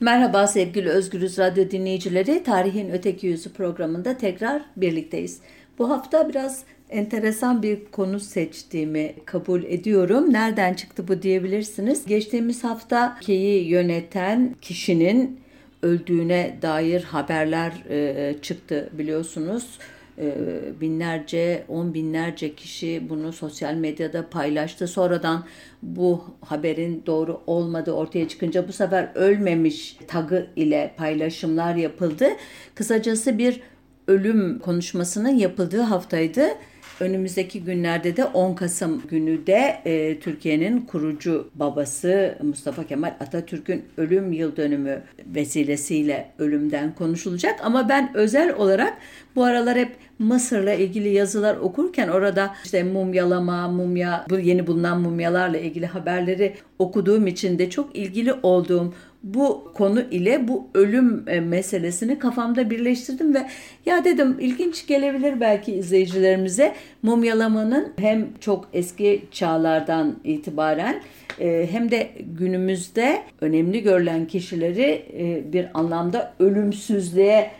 Merhaba sevgili Özgürüz Radyo dinleyicileri. Tarihin Öteki Yüzü programında tekrar birlikteyiz. Bu hafta biraz enteresan bir konu seçtiğimi kabul ediyorum. Nereden çıktı bu diyebilirsiniz. Geçtiğimiz hafta ülkeyi yöneten kişinin öldüğüne dair haberler e, çıktı biliyorsunuz. E, binlerce, on binlerce kişi bunu sosyal medyada paylaştı. Sonradan bu haberin doğru olmadığı ortaya çıkınca bu sefer ölmemiş tagı ile paylaşımlar yapıldı. Kısacası bir ölüm konuşmasının yapıldığı haftaydı. Önümüzdeki günlerde de 10 Kasım günü de e, Türkiye'nin kurucu babası Mustafa Kemal Atatürk'ün ölüm yıl dönümü vesilesiyle ölümden konuşulacak. Ama ben özel olarak bu aralar hep Mısır'la ilgili yazılar okurken orada işte mumyalama, mumya, bu yeni bulunan mumyalarla ilgili haberleri okuduğum için de çok ilgili olduğum bu konu ile bu ölüm e, meselesini kafamda birleştirdim ve ya dedim ilginç gelebilir belki izleyicilerimize. Mumyalamanın hem çok eski çağlardan itibaren e, hem de günümüzde önemli görülen kişileri e, bir anlamda ölümsüzlüğe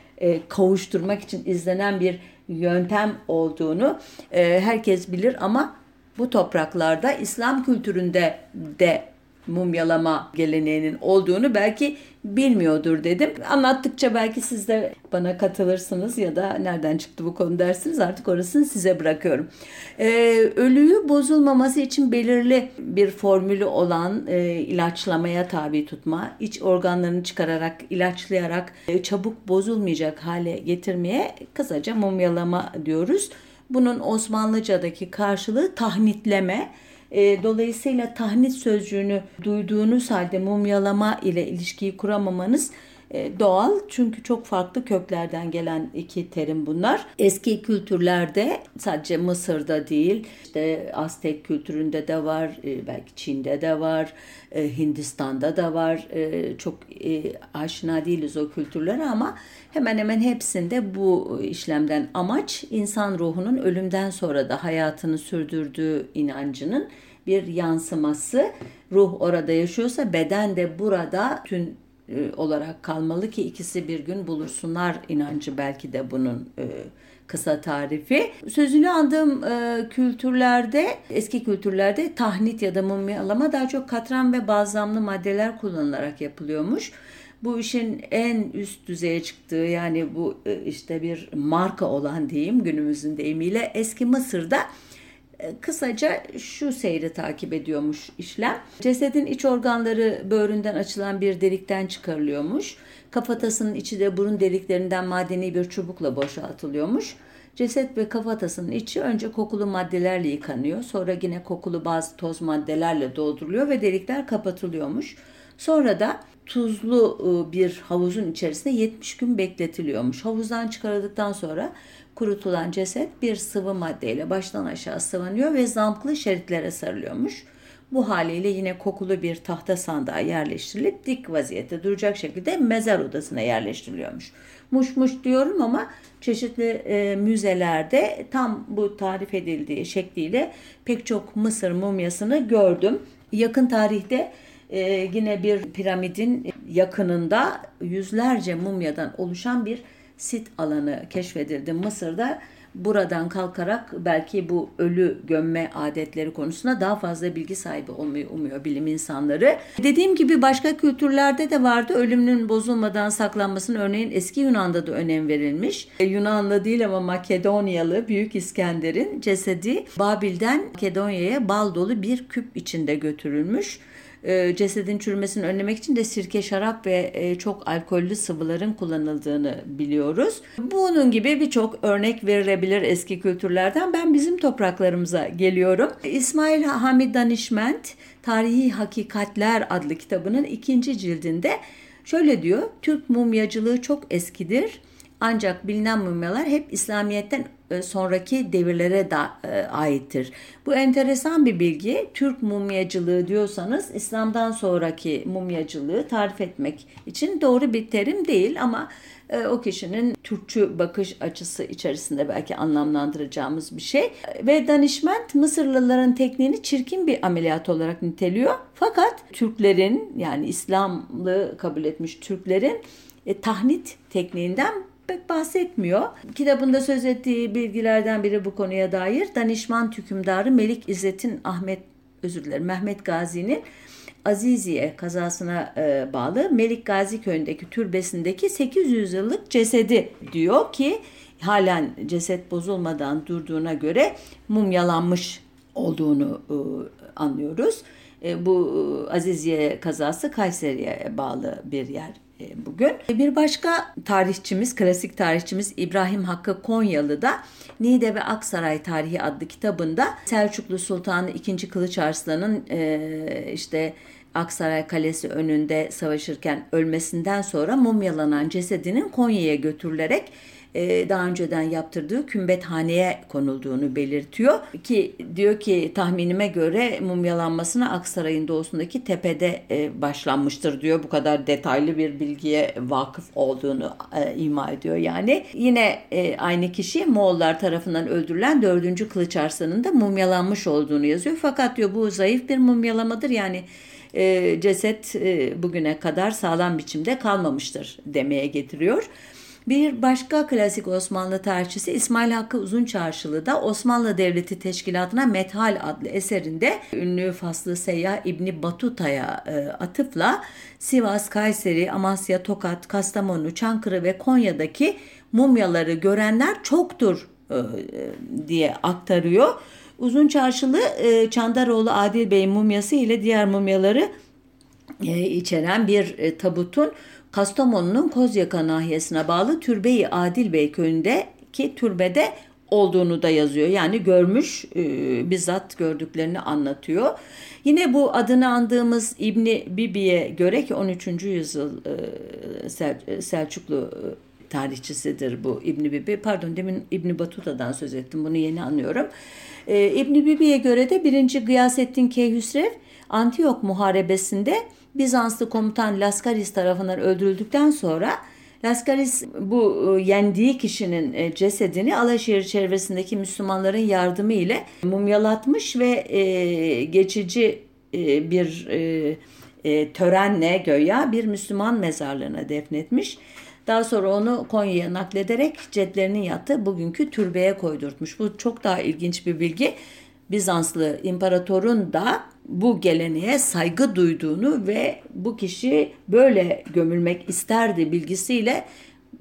kavuşturmak için izlenen bir yöntem olduğunu herkes bilir ama bu topraklarda İslam kültüründe de mumyalama geleneğinin olduğunu belki bilmiyordur dedim. Anlattıkça belki siz de bana katılırsınız ya da nereden çıktı bu konu dersiniz artık orasını size bırakıyorum. Ee, ölüyü bozulmaması için belirli bir formülü olan e, ilaçlamaya tabi tutma, iç organlarını çıkararak, ilaçlayarak e, çabuk bozulmayacak hale getirmeye kısaca mumyalama diyoruz. Bunun Osmanlıca'daki karşılığı tahnitleme. E, dolayısıyla tahnit sözcüğünü duyduğunuz halde mumyalama ile ilişkiyi kuramamanız e, doğal çünkü çok farklı köklerden gelen iki terim bunlar. Eski kültürlerde sadece Mısır'da değil, işte Aztek kültüründe de var, e, belki Çin'de de var, e, Hindistan'da da var. Çok aşina değiliz o kültürlere ama hemen hemen hepsinde bu işlemden amaç insan ruhunun ölümden sonra da hayatını sürdürdüğü inancının bir yansıması. Ruh orada yaşıyorsa beden de burada tüm olarak kalmalı ki ikisi bir gün bulursunlar inancı belki de bunun e, kısa tarifi. Sözünü andığım e, kültürlerde, eski kültürlerde tahnit ya da mumyalama daha çok katran ve bazlamlı maddeler kullanılarak yapılıyormuş. Bu işin en üst düzeye çıktığı yani bu işte bir marka olan diyeyim günümüzün deyimiyle eski Mısır'da e, kısaca şu seyri takip ediyormuş işlem. Cesedin iç organları böğründen açılan bir delikten çıkarılıyormuş. Kafatasının içi de burun deliklerinden madeni bir çubukla boşaltılıyormuş. Ceset ve kafatasının içi önce kokulu maddelerle yıkanıyor. Sonra yine kokulu bazı toz maddelerle dolduruluyor ve delikler kapatılıyormuş. Sonra da tuzlu ıı, bir havuzun içerisinde 70 gün bekletiliyormuş. Havuzdan çıkarıldıktan sonra kurutulan ceset bir sıvı maddeyle baştan aşağı sıvanıyor ve zamplı şeritlere sarılıyormuş. Bu haliyle yine kokulu bir tahta sandığa yerleştirilip dik vaziyette duracak şekilde mezar odasına yerleştiriliyormuş. Muş muş diyorum ama çeşitli e, müzelerde tam bu tarif edildiği şekliyle pek çok Mısır mumyasını gördüm. Yakın tarihte e, yine bir piramidin yakınında yüzlerce mumyadan oluşan bir sit alanı keşfedildi Mısır'da. Buradan kalkarak belki bu ölü gömme adetleri konusunda daha fazla bilgi sahibi olmayı umuyor bilim insanları. Dediğim gibi başka kültürlerde de vardı. Ölümünün bozulmadan saklanmasının örneğin eski Yunan'da da önem verilmiş. E, Yunanlı değil ama Makedonyalı Büyük İskender'in cesedi Babil'den Makedonya'ya bal dolu bir küp içinde götürülmüş. E, cesedin çürümesini önlemek için de sirke, şarap ve e, çok alkollü sıvıların kullanıldığını biliyoruz. Bunun gibi birçok örnek verilebilir eski kültürlerden. Ben bizim topraklarımıza geliyorum. İsmail Hamid Danişment Tarihi Hakikatler adlı kitabının ikinci cildinde şöyle diyor. Türk mumyacılığı çok eskidir Ancak bilinen mumyalar hep İslamiyet'ten e, sonraki devirlere da e, aittir. Bu enteresan bir bilgi. Türk mumyacılığı diyorsanız İslam'dan sonraki mumyacılığı tarif etmek için doğru bir terim değil ama e, o kişinin Türkçü bakış açısı içerisinde belki anlamlandıracağımız bir şey. Ve danışment Mısırlıların tekniğini çirkin bir ameliyat olarak niteliyor. Fakat Türklerin yani İslamlı kabul etmiş Türklerin e, tahnit tekniğinden pek bahsetmiyor. Kitabında söz ettiği bilgilerden biri bu konuya dair danışman hükümdarı Melik İzzet'in Ahmet özür dilerim Mehmet Gazi'nin Aziziye kazasına e, bağlı Melik Gazi köyündeki türbesindeki 800 yıllık cesedi diyor ki halen ceset bozulmadan durduğuna göre mumyalanmış olduğunu e, anlıyoruz. E, bu Aziziye kazası Kayseri'ye bağlı bir yer bugün. Bir başka tarihçimiz, klasik tarihçimiz İbrahim Hakkı Konyalı da Niğde ve Aksaray Tarihi adlı kitabında Selçuklu Sultanı II. Kılıç Arslan'ın e, işte Aksaray Kalesi önünde savaşırken ölmesinden sonra mumyalanan cesedinin Konya'ya götürülerek e, daha önceden yaptırdığı kümbethaneye konulduğunu belirtiyor. Ki diyor ki tahminime göre mumyalanmasına Aksaray'ın doğusundaki tepede e, başlanmıştır diyor. Bu kadar detaylı bir bilgiye vakıf olduğunu e, ima ediyor yani. Yine aynı kişi Moğollar tarafından öldürülen 4. Kılıç Arslan'ın da mumyalanmış olduğunu yazıyor. Fakat diyor bu zayıf bir mumyalamadır yani ceset bugüne kadar sağlam biçimde kalmamıştır demeye getiriyor. Bir başka klasik Osmanlı tarihçisi İsmail Hakkı Uzunçarşılı da Osmanlı Devleti Teşkilatı'na Methal adlı eserinde ünlü faslı seyyah İbni Batuta'ya e, atıfla Sivas, Kayseri, Amasya, Tokat, Kastamonu, Çankırı ve Konya'daki mumyaları görenler çoktur e, e diye aktarıyor. Uzun Çarşılı e, Çandaroğlu Adil Bey mumyası ile diğer mumyaları e, içeren bir e, tabutun Kastamonu'nun Kozyaka nahiyesine bağlı Türbe-i Adil Bey köyündeki türbede olduğunu da yazıyor. Yani görmüş, e, bizzat gördüklerini anlatıyor. Yine bu adını andığımız İbni Bibi'ye göre ki 13. yüzyıl e, Sel, Selçuklu e, tarihçisidir bu İbni Bibi. Pardon demin İbni Batuta'dan söz ettim bunu yeni anlıyorum. E, İbni Bibi'ye göre de 1. Gıyasettin Keyhüsrev Antiyok Muharebesi'nde Bizanslı komutan Laskaris tarafından öldürüldükten sonra Laskaris bu e, yendiği kişinin e, cesedini Alaşehir çevresindeki Müslümanların yardımı ile mumyalatmış ve e, geçici bir törenle göya bir Müslüman mezarlığına defnetmiş. Daha sonra onu Konya'ya naklederek cedlerinin yattığı bugünkü türbeye koydurtmuş. Bu çok daha ilginç bir bilgi. Bizanslı imparatorun da bu geleneğe saygı duyduğunu ve bu kişi böyle gömülmek isterdi bilgisiyle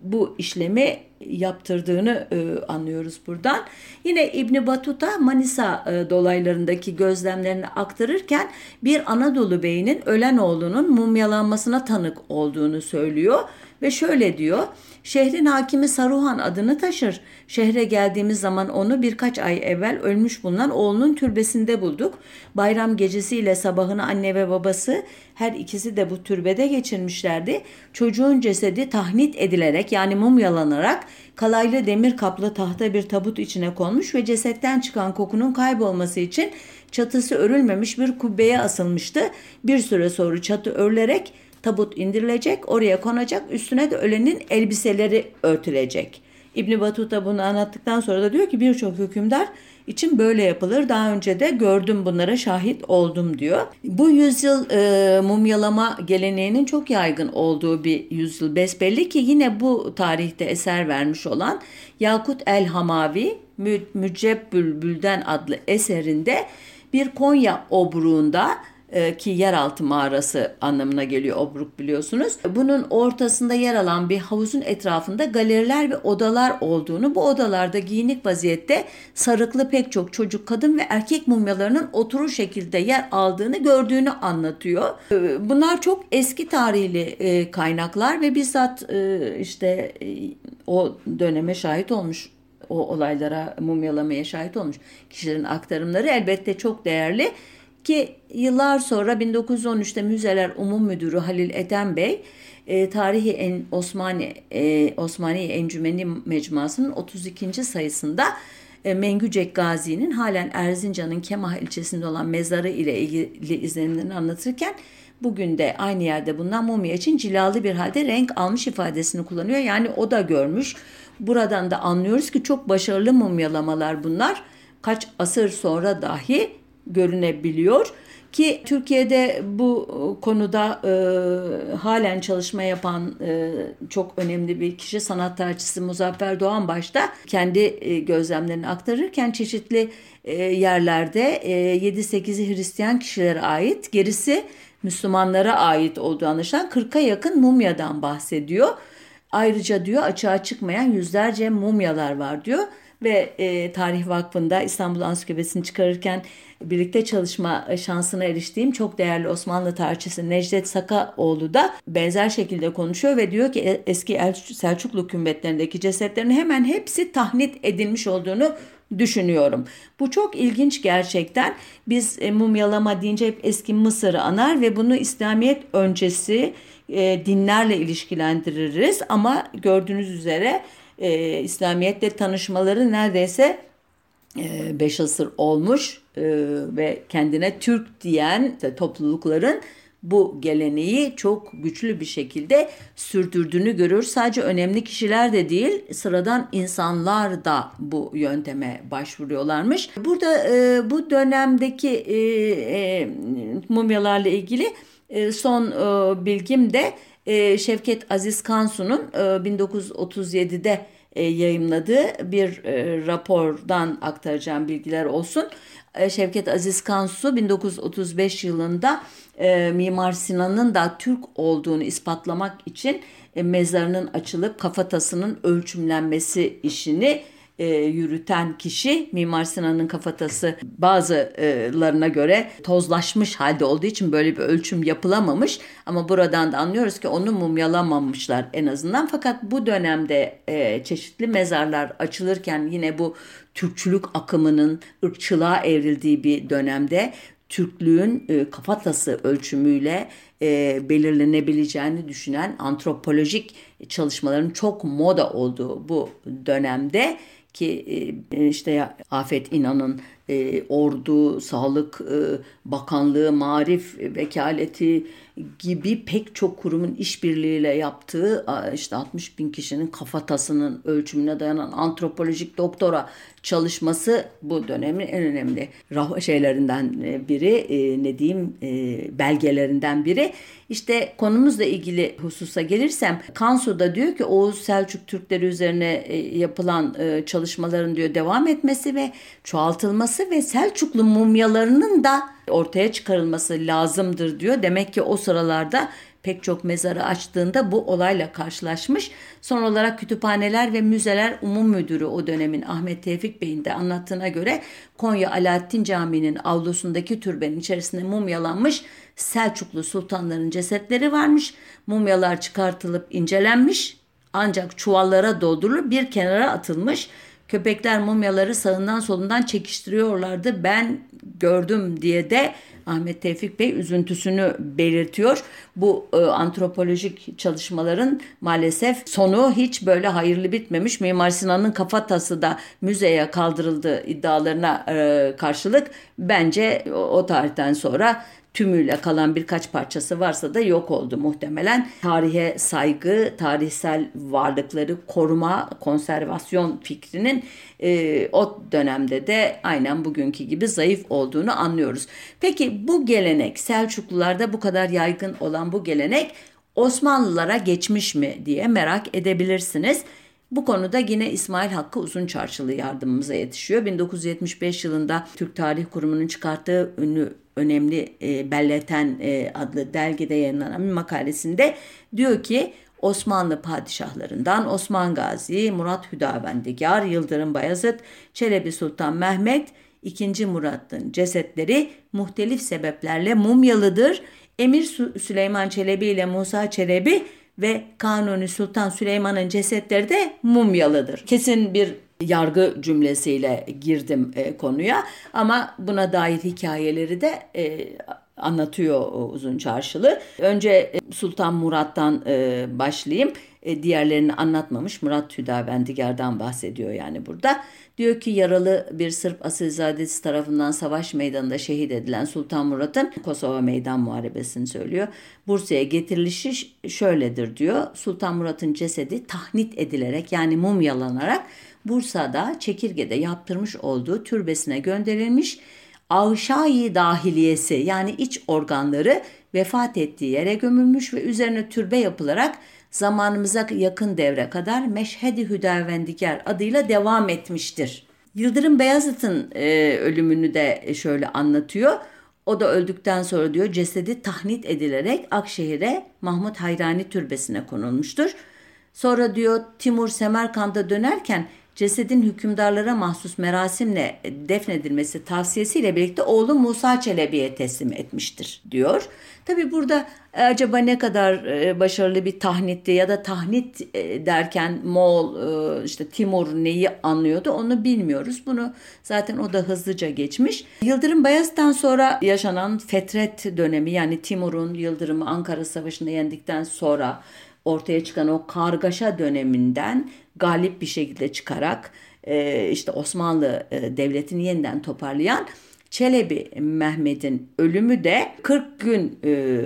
bu işlemi yaptırdığını e, anlıyoruz buradan. Yine İbn Batuta Manisa e, dolaylarındaki gözlemlerini aktarırken bir Anadolu beyinin ölen oğlunun mumyalanmasına tanık olduğunu söylüyor ve şöyle diyor. Şehrin hakimi Saruhan adını taşır. Şehre geldiğimiz zaman onu birkaç ay evvel ölmüş bulunan oğlunun türbesinde bulduk. Bayram gecesiyle sabahını anne ve babası her ikisi de bu türbede geçirmişlerdi. Çocuğun cesedi tahnit edilerek yani mumyalanarak kalaylı demir kaplı tahta bir tabut içine konmuş ve cesetten çıkan kokunun kaybolması için çatısı örülmemiş bir kubbeye asılmıştı. Bir süre sonra çatı örülerek tabut indirilecek, oraya konacak, üstüne de ölenin elbiseleri örtülecek. İbn Batuta bunu anlattıktan sonra da diyor ki birçok hükümdar için böyle yapılır. Daha önce de gördüm bunlara şahit oldum diyor. Bu yüzyıl e, mumyalama geleneğinin çok yaygın olduğu bir yüzyıl besbelli ki yine bu tarihte eser vermiş olan Yakut el Hamavi Mü Mücebbülbül'den adlı eserinde bir Konya obruğunda ki yeraltı mağarası anlamına geliyor Obruk biliyorsunuz. Bunun ortasında yer alan bir havuzun etrafında galeriler ve odalar olduğunu, bu odalarda giyinik vaziyette sarıklı pek çok çocuk, kadın ve erkek mumyalarının oturur şekilde yer aldığını gördüğünü anlatıyor. E, bunlar çok eski tarihli e, kaynaklar ve bizzat işte o döneme şahit olmuş o olaylara mumyalamaya şahit olmuş kişilerin aktarımları elbette çok değerli. Ki yıllar sonra 1913'te Müzeler Umum Müdürü Halil Eden Bey e, Tarihi en, Osmani e, Osmani Encümeni Mecmuası'nın 32. sayısında e, Mengücek Gazi'nin halen Erzincan'ın Kemah ilçesinde olan mezarı ile ilgili izlenimlerini anlatırken bugün de aynı yerde bulunan mumya için cilalı bir halde renk almış ifadesini kullanıyor. Yani o da görmüş. Buradan da anlıyoruz ki çok başarılı mumyalamalar bunlar. Kaç asır sonra dahi görünebiliyor. Ki Türkiye'de bu e, konuda e, halen çalışma yapan e, çok önemli bir kişi sanat tarihçisi Muzaffer Doğan başta kendi e, gözlemlerini aktarırken çeşitli e, yerlerde e, 7-8'i Hristiyan kişilere ait gerisi Müslümanlara ait olduğu anlaşılan 40'a yakın mumyadan bahsediyor. Ayrıca diyor açığa çıkmayan yüzlerce mumyalar var diyor ve e, Tarih Vakfı'nda İstanbul Ansiklopedisini çıkarırken birlikte çalışma şansına eriştiğim çok değerli Osmanlı tarihçisi Necdet Sakaoğlu da benzer şekilde konuşuyor ve diyor ki e, eski Selçuklu kümbetlerindeki cesetlerin hemen hepsi tahnit edilmiş olduğunu düşünüyorum. Bu çok ilginç gerçekten. Biz e, mumyalama deyince hep eski Mısır'ı anar ve bunu İslamiyet öncesi e, dinlerle ilişkilendiririz ama gördüğünüz üzere e, İslamiyet'le tanışmaları neredeyse 5 e, asır olmuş e, ve kendine Türk diyen toplulukların bu geleneği çok güçlü bir şekilde sürdürdüğünü görüyoruz. Sadece önemli kişiler de değil, sıradan insanlar da bu yönteme başvuruyorlarmış. Burada e, bu dönemdeki e, e, mumyalarla ilgili e, son e, bilgim de e, Şevket Aziz Kansu'nun e, 1937'de e, yayımladığı bir e, rapordan aktaracağım bilgiler olsun. E, Şevket Aziz Kansu 1935 yılında e, Mimar Sinan'ın da Türk olduğunu ispatlamak için e, mezarının açılıp kafatasının ölçümlenmesi işini e, yürüten kişi Mimar Sinan'ın kafatası bazılarına göre tozlaşmış halde olduğu için böyle bir ölçüm yapılamamış. Ama buradan da anlıyoruz ki onu mumyalamamışlar en azından. Fakat bu dönemde e, çeşitli mezarlar açılırken yine bu Türkçülük akımının ırkçılığa evrildiği bir dönemde Türklüğün e, kafatası ölçümüyle e, belirlenebileceğini düşünen antropolojik çalışmaların çok moda olduğu bu dönemde ki e, işte Afet İnan'ın e, ordu, sağlık e, bakanlığı, marif vekaleti gibi pek çok kurumun işbirliğiyle yaptığı işte 60 bin kişinin kafatasının ölçümüne dayanan antropolojik doktora çalışması bu dönemin en önemli şeylerinden e, biri e, ne diyeyim e, belgelerinden biri. İşte konumuzla ilgili hususa gelirsem Kansu da diyor ki Oğuz Selçuk Türkleri üzerine yapılan çalışmaların diyor devam etmesi ve çoğaltılması ve Selçuklu mumyalarının da ortaya çıkarılması lazımdır diyor. Demek ki o sıralarda pek çok mezarı açtığında bu olayla karşılaşmış. Son olarak Kütüphaneler ve Müzeler Umum Müdürü o dönemin Ahmet Tevfik Bey'in de anlattığına göre Konya Alaaddin Camii'nin avlusundaki türbenin içerisinde mumyalanmış Selçuklu sultanların cesetleri varmış. Mumyalar çıkartılıp incelenmiş ancak çuvallara doldurulup bir kenara atılmış. Köpekler mumyaları sağından solundan çekiştiriyorlardı. Ben gördüm diye de Ahmet Tevfik Bey üzüntüsünü belirtiyor. Bu e, antropolojik çalışmaların maalesef sonu hiç böyle hayırlı bitmemiş. Mimar Sinan'ın kafatası da müzeye kaldırıldı iddialarına e, karşılık bence o, o tarihten sonra tümüyle kalan birkaç parçası varsa da yok oldu muhtemelen. Tarihe saygı, tarihsel varlıkları koruma, konservasyon fikrinin e, o dönemde de aynen bugünkü gibi zayıf olduğunu anlıyoruz. Peki bu gelenek Selçuklularda bu kadar yaygın olan bu gelenek Osmanlılara geçmiş mi diye merak edebilirsiniz. Bu konuda yine İsmail Hakkı Uzunçarşılı yardımımıza yetişiyor. 1975 yılında Türk Tarih Kurumu'nun çıkarttığı ünlü önemli e, Belleten e, adlı dergide yayınlanan bir makalesinde diyor ki Osmanlı padişahlarından Osman Gazi, Murat Hüdavendigar, Yıldırım Bayezid, Çelebi Sultan Mehmet, II. Murat'ın cesetleri muhtelif sebeplerle mumyalıdır. Emir Süleyman Çelebi ile Musa Çelebi ve Kanuni Sultan Süleyman'ın cesetleri de mumyalıdır. Kesin bir yargı cümlesiyle girdim e, konuya ama buna dair hikayeleri de e, anlatıyor uzun çarşılı. Önce e, Sultan Murat'tan e, başlayayım. E, diğerlerini anlatmamış. Murat Hüdavendigar'dan bahsediyor yani burada. Diyor ki yaralı bir Sırp asilzadesi tarafından savaş meydanında şehit edilen Sultan Murat'ın Kosova Meydan Muharebesini söylüyor. Bursa'ya getirilişi şöyledir diyor. Sultan Murat'ın cesedi tahnit edilerek yani mumyalanarak Bursa'da Çekirge'de yaptırmış olduğu türbesine gönderilmiş. Avşai dahiliyesi yani iç organları vefat ettiği yere gömülmüş ve üzerine türbe yapılarak zamanımıza yakın devre kadar Meşhedi Hüdavendigar adıyla devam etmiştir. Yıldırım Beyazıt'ın e, ölümünü de şöyle anlatıyor. O da öldükten sonra diyor cesedi tahnit edilerek Akşehir'e Mahmut Hayrani Türbesi'ne konulmuştur. Sonra diyor Timur Semerkant'a dönerken cesedin hükümdarlara mahsus merasimle defnedilmesi tavsiyesiyle birlikte oğlu Musa Çelebi'ye teslim etmiştir diyor. Tabi burada e, acaba ne kadar e, başarılı bir tahnitti ya da tahnit e, derken Moğol işte Timur neyi anlıyordu onu bilmiyoruz. Bunu zaten o da hızlıca geçmiş. Yıldırım Bayezid'den sonra yaşanan Fetret dönemi yani Timur'un Yıldırım'ı Ankara Savaşı'nda yendikten sonra ortaya çıkan o kargaşa döneminden galip bir şekilde çıkarak işte Osmanlı devletini yeniden toparlayan Çelebi Mehmet'in ölümü de 40 gün e,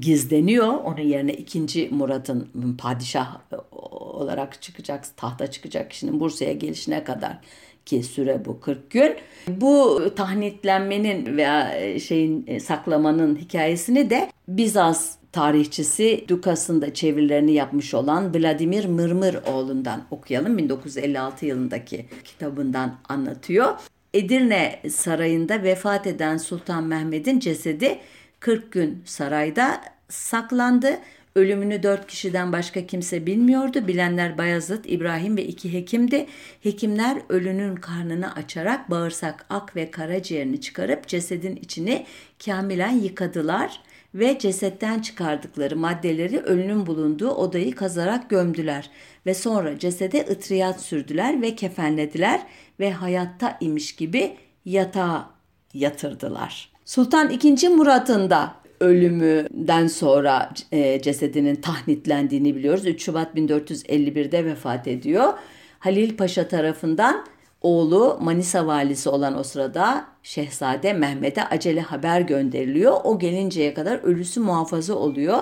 gizleniyor. Onun yerine 2. Murat'ın padişah olarak çıkacak, tahta çıkacak kişinin Bursa'ya gelişine kadar ki süre bu 40 gün. Bu tahnitlenmenin veya şeyin saklamanın hikayesini de Bizans tarihçisi Dukas'ın da çevirilerini yapmış olan Vladimir Mırmıroğlu'ndan okuyalım. 1956 yılındaki kitabından anlatıyor. Edirne Sarayı'nda vefat eden Sultan Mehmet'in cesedi 40 gün sarayda saklandı. Ölümünü dört kişiden başka kimse bilmiyordu. Bilenler Bayazıt, İbrahim ve iki hekimdi. Hekimler ölünün karnını açarak bağırsak, ak ve karaciğerini çıkarıp cesedin içini kamilen yıkadılar ve cesetten çıkardıkları maddeleri ölünün bulunduğu odayı kazarak gömdüler ve sonra cesede ıtriyat sürdüler ve kefenlediler ve hayatta imiş gibi yatağa yatırdılar. Sultan II. Murat'ın da ölümünden sonra e, cesedinin tahnitlendiğini biliyoruz. 3 Şubat 1451'de vefat ediyor. Halil Paşa tarafından Oğlu Manisa valisi olan o sırada Şehzade Mehmet'e acele haber gönderiliyor. O gelinceye kadar ölüsü muhafaza oluyor.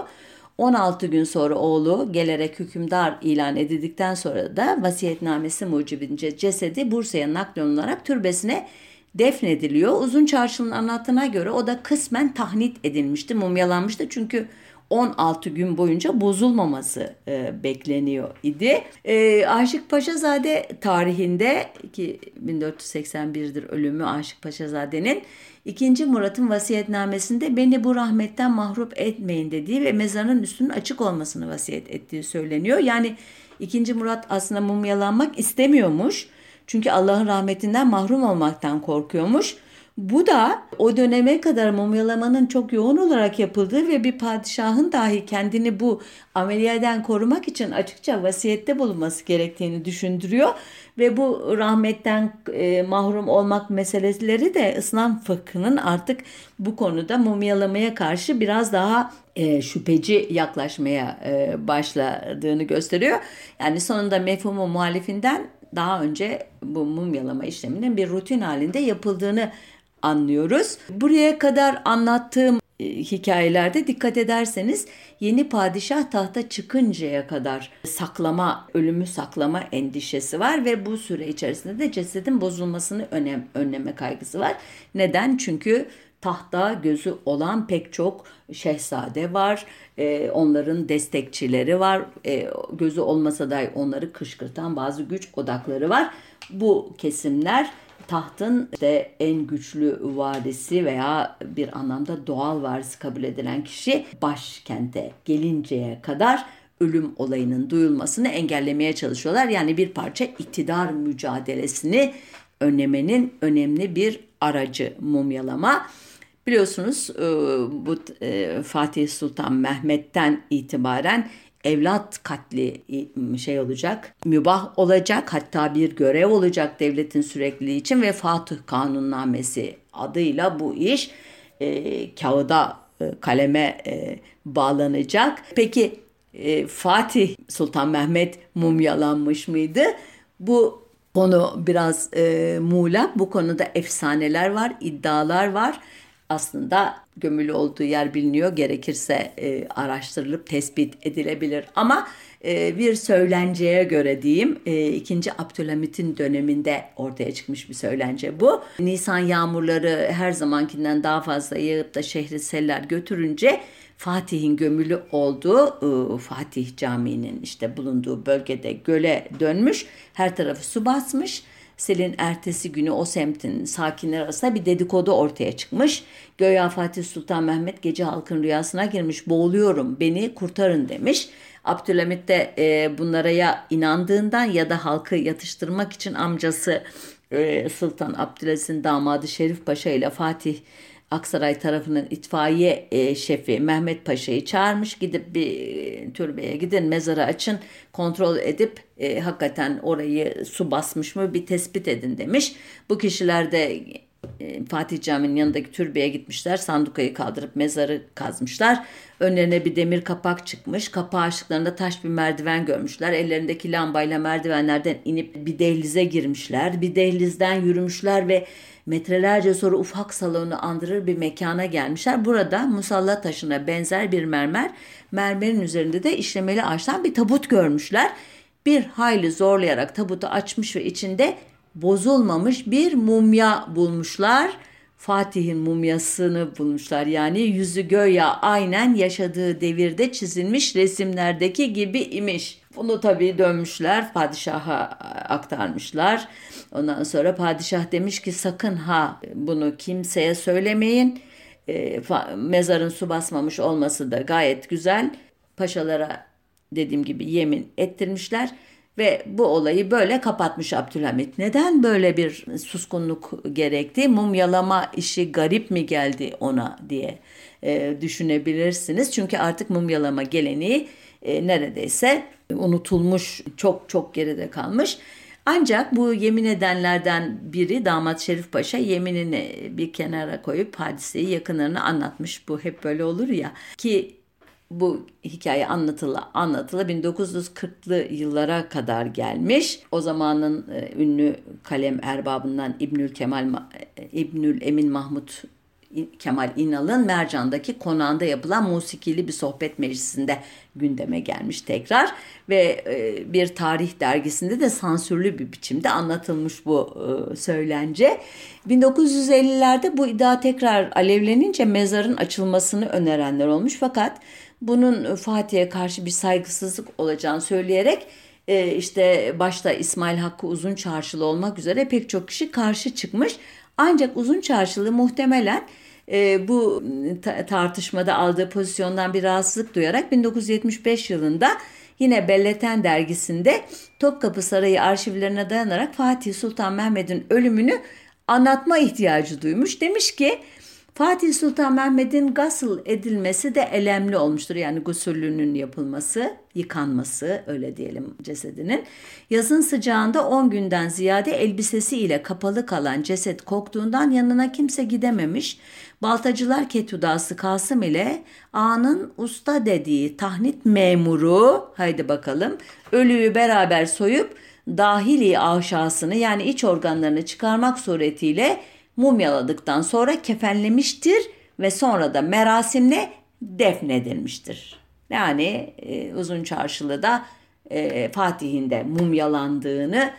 16 gün sonra oğlu gelerek hükümdar ilan edildikten sonra da vasiyetnamesi mucibince cesedi Bursa'ya naklolunarak türbesine defnediliyor. Uzun Çarşı'nın anlattığına göre o da kısmen tahnit edilmişti, mumyalanmıştı. Çünkü 16 gün boyunca bozulmaması e, bekleniyor idi. E, Aşık Paşazade tarihinde ki 1481'dir ölümü Aşık Paşazade'nin ikinci Murat'ın vasiyetnamesinde beni bu rahmetten mahrup etmeyin dediği ve mezarın üstünün açık olmasını vasiyet ettiği söyleniyor. Yani ikinci Murat aslında mumyalanmak istemiyormuş. Çünkü Allah'ın rahmetinden mahrum olmaktan korkuyormuş. Bu da o döneme kadar mumyalamanın çok yoğun olarak yapıldığı ve bir padişahın dahi kendini bu ameliyeden korumak için açıkça vasiyette bulunması gerektiğini düşündürüyor. Ve bu rahmetten e, mahrum olmak meseleleri de İslam fıkhının artık bu konuda mumyalamaya karşı biraz daha e, şüpheci yaklaşmaya e, başladığını gösteriyor. Yani sonunda mefhumu muhalifinden daha önce bu mumyalama işleminin bir rutin halinde yapıldığını anlıyoruz. Buraya kadar anlattığım e, hikayelerde dikkat ederseniz yeni padişah tahta çıkıncaya kadar saklama, ölümü saklama endişesi var ve bu süre içerisinde de cesedin bozulmasını önem, önleme kaygısı var. Neden? Çünkü tahta gözü olan pek çok şehzade var. E, onların destekçileri var. E, gözü olmasa da onları kışkırtan bazı güç odakları var. Bu kesimler tahtın işte en güçlü varisi veya bir anlamda doğal varisi kabul edilen kişi başkente gelinceye kadar ölüm olayının duyulmasını engellemeye çalışıyorlar. Yani bir parça iktidar mücadelesini önlemenin önemli bir aracı mumyalama. Biliyorsunuz e, bu e, Fatih Sultan Mehmet'ten itibaren evlat katli şey olacak, mübah olacak hatta bir görev olacak devletin sürekliliği için ve Fatih Kanunnamesi adıyla bu iş e, kağıda, e, kaleme e, bağlanacak. Peki e, Fatih Sultan Mehmet mumyalanmış mıydı? Bu konu biraz e, muğlak. Bu konuda efsaneler var, iddialar var. Aslında gömülü olduğu yer biliniyor. Gerekirse e, araştırılıp tespit edilebilir. Ama e, bir söylenceye göre diyeyim e, 2. Abdülhamit'in döneminde ortaya çıkmış bir söylence bu. Nisan yağmurları her zamankinden daha fazla yağıp da şehri seller götürünce Fatih'in gömülü olduğu e, Fatih Camii'nin işte bulunduğu bölgede göle dönmüş. Her tarafı su basmış. Selin ertesi günü o semtin sakinler arasında bir dedikodu ortaya çıkmış. Göya Fatih Sultan Mehmet gece halkın rüyasına girmiş boğuluyorum beni kurtarın demiş. Abdülhamit de e, bunlara ya inandığından ya da halkı yatıştırmak için amcası e, Sultan Abdülaziz'in damadı Şerif Paşa ile Fatih Aksaray tarafının itfaiye e, şefi Mehmet Paşa'yı çağırmış. Gidip bir e, türbeye gidin mezarı açın kontrol edip e, hakikaten orayı su basmış mı bir tespit edin demiş. Bu kişiler de e, Fatih Camii'nin yanındaki türbeye gitmişler. Sandukayı kaldırıp mezarı kazmışlar. Önlerine bir demir kapak çıkmış. Kapağı açtıklarında taş bir merdiven görmüşler. Ellerindeki lambayla merdivenlerden inip bir dehlize girmişler. Bir dehlizden yürümüşler ve metrelerce sonra ufak salonu andırır bir mekana gelmişler. Burada musalla taşına benzer bir mermer, mermerin üzerinde de işlemeli ağaçtan bir tabut görmüşler. Bir hayli zorlayarak tabutu açmış ve içinde bozulmamış bir mumya bulmuşlar. Fatih'in mumyasını bulmuşlar. Yani yüzü göya aynen yaşadığı devirde çizilmiş resimlerdeki gibi imiş. Bunu tabii dönmüşler, padişaha aktarmışlar. Ondan sonra padişah demiş ki sakın ha bunu kimseye söylemeyin. E, mezarın su basmamış olması da gayet güzel. Paşalara dediğim gibi yemin ettirmişler ve bu olayı böyle kapatmış Abdülhamit. Neden böyle bir suskunluk gerekti? Mumyalama işi garip mi geldi ona diye e, düşünebilirsiniz. Çünkü artık mumyalama geleneği e, neredeyse unutulmuş, çok çok geride kalmış. Ancak bu yemin edenlerden biri damat Şerif Paşa yeminini bir kenara koyup hadiseyi yakınlarına anlatmış. Bu hep böyle olur ya ki bu hikaye anlatıla anlatıla 1940'lı yıllara kadar gelmiş. O zamanın e, ünlü kalem erbabından İbnül Kemal e, İbnül Emin Mahmut Kemal İnal'ın Mercan'daki konağında yapılan musikili bir sohbet meclisinde gündeme gelmiş tekrar ve e, bir tarih dergisinde de sansürlü bir biçimde anlatılmış bu e, söylence. 1950'lerde bu iddia tekrar alevlenince mezarın açılmasını önerenler olmuş fakat bunun Fatih'e karşı bir saygısızlık olacağını söyleyerek e, işte başta İsmail Hakkı Uzun Çarşılı olmak üzere pek çok kişi karşı çıkmış. Ancak Uzun Çarşılı muhtemelen e, bu tartışmada aldığı pozisyondan bir rahatsızlık duyarak 1975 yılında yine Belleten dergisinde Topkapı Sarayı arşivlerine dayanarak Fatih Sultan Mehmet'in ölümünü anlatma ihtiyacı duymuş. Demiş ki Fatih Sultan Mehmet'in gasıl edilmesi de elemli olmuştur. Yani gusüllünün yapılması, yıkanması öyle diyelim cesedinin. Yazın sıcağında 10 günden ziyade elbisesi ile kapalı kalan ceset koktuğundan yanına kimse gidememiş. Baltacılar Ketudası Kasım ile ağanın usta dediği tahnit memuru haydi bakalım ölüyü beraber soyup dahili aşağısını yani iç organlarını çıkarmak suretiyle mumyaladıktan sonra kefenlemiştir ve sonra da merasimle defnedilmiştir. Yani e, Uzun Çarşılı'da e, Fatih'in de mumyalandığını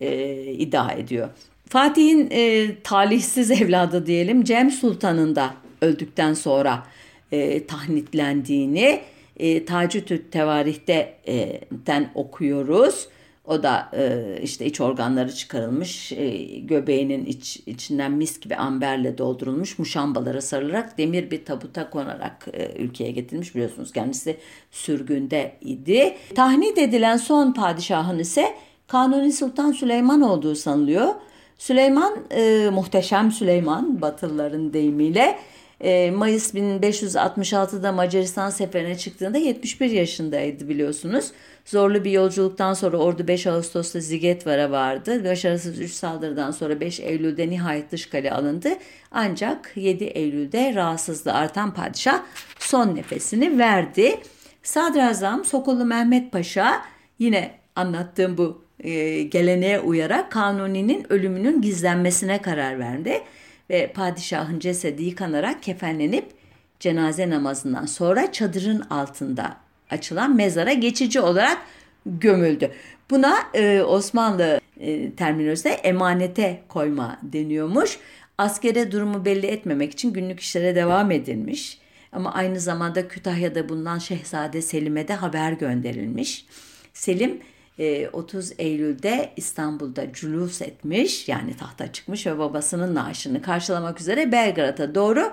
e, iddia ediyor. Fatih'in e, talihsiz evladı diyelim Cem Sultan'ın da öldükten sonra e, tahnitlendiğini e, Tacütü Tevarih'ten e, okuyoruz. O da e, işte iç organları çıkarılmış, e, göbeğinin iç, içinden mis gibi amberle doldurulmuş muşambalara sarılarak demir bir tabuta konarak e, ülkeye getirilmiş. Biliyorsunuz kendisi sürgünde idi. Tahnit edilen son padişahın ise Kanuni Sultan Süleyman olduğu sanılıyor. Süleyman, e, muhteşem Süleyman Batılıların deyimiyle E, Mayıs 1566'da Macaristan seferine çıktığında 71 yaşındaydı biliyorsunuz. Zorlu bir yolculuktan sonra ordu 5 Ağustos'ta Zigetvar'a vardı. Başarısız 3 saldırıdan sonra 5 Eylül'de nihayet dış kale alındı. Ancak 7 Eylül'de rahatsızlığı artan padişah son nefesini verdi. Sadrazam Sokollu Mehmet Paşa yine anlattığım bu e, geleneğe uyarak Kanuni'nin ölümünün gizlenmesine karar verdi. Ve padişahın cesedi yıkanarak kefenlenip cenaze namazından sonra çadırın altında açılan mezara geçici olarak gömüldü. Buna e, Osmanlı e, terminolojisinde emanete koyma deniyormuş. Askere durumu belli etmemek için günlük işlere devam edilmiş. Ama aynı zamanda Kütahya'da bulunan Şehzade Selim'e de haber gönderilmiş. Selim 30 e, Eylül'de İstanbul'da culus etmiş yani tahta çıkmış ve babasının naaşını karşılamak üzere Belgrad'a doğru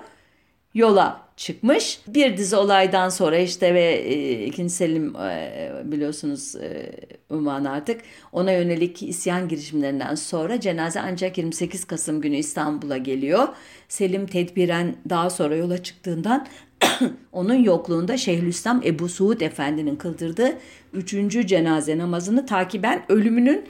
yola çıkmış. Bir dizi olaydan sonra işte ve e, 2. Selim e, biliyorsunuz e, Uman artık ona yönelik isyan girişimlerinden sonra cenaze ancak 28 Kasım günü İstanbul'a geliyor. Selim tedbiren daha sonra yola çıktığından onun yokluğunda Şeyhülislam Ebu Suud Efendi'nin kıldırdığı 3. cenaze namazını takiben ölümünün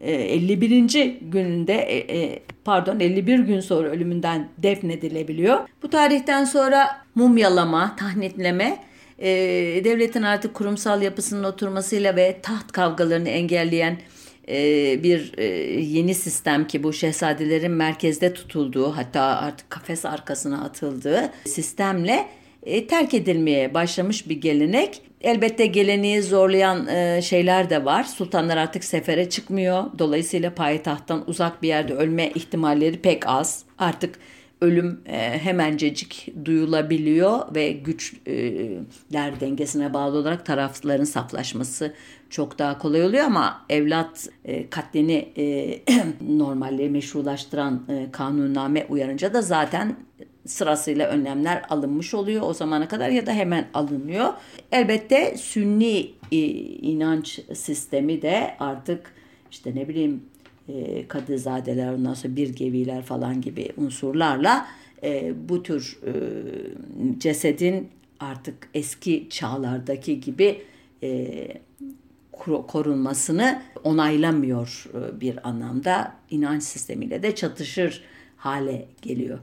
51. E, gününde e, e, pardon 51 gün sonra ölümünden defnedilebiliyor. Bu tarihten sonra mumyalama, tahnitleme devletin artık kurumsal yapısının oturmasıyla ve taht kavgalarını engelleyen bir yeni sistem ki bu şehzadelerin merkezde tutulduğu hatta artık kafes arkasına atıldığı sistemle terk edilmeye başlamış bir gelenek. Elbette geleneği zorlayan e, şeyler de var. Sultanlar artık sefere çıkmıyor. Dolayısıyla payitahttan uzak bir yerde ölme ihtimalleri pek az. Artık ölüm e, hemencecik duyulabiliyor ve güçler dengesine bağlı olarak tarafların saflaşması çok daha kolay oluyor ama evlat e, katlini e, normalleri meşrulaştıran e, kanunname uyarınca da zaten sırasıyla önlemler alınmış oluyor o zamana kadar ya da hemen alınıyor. Elbette sünni e, inanç sistemi de artık işte ne bileyim e, kadızadeler ondan sonra bir falan gibi unsurlarla e, bu tür e, cesedin artık eski çağlardaki gibi e, korunmasını onaylamıyor e, bir anlamda inanç sistemiyle de çatışır hale geliyor.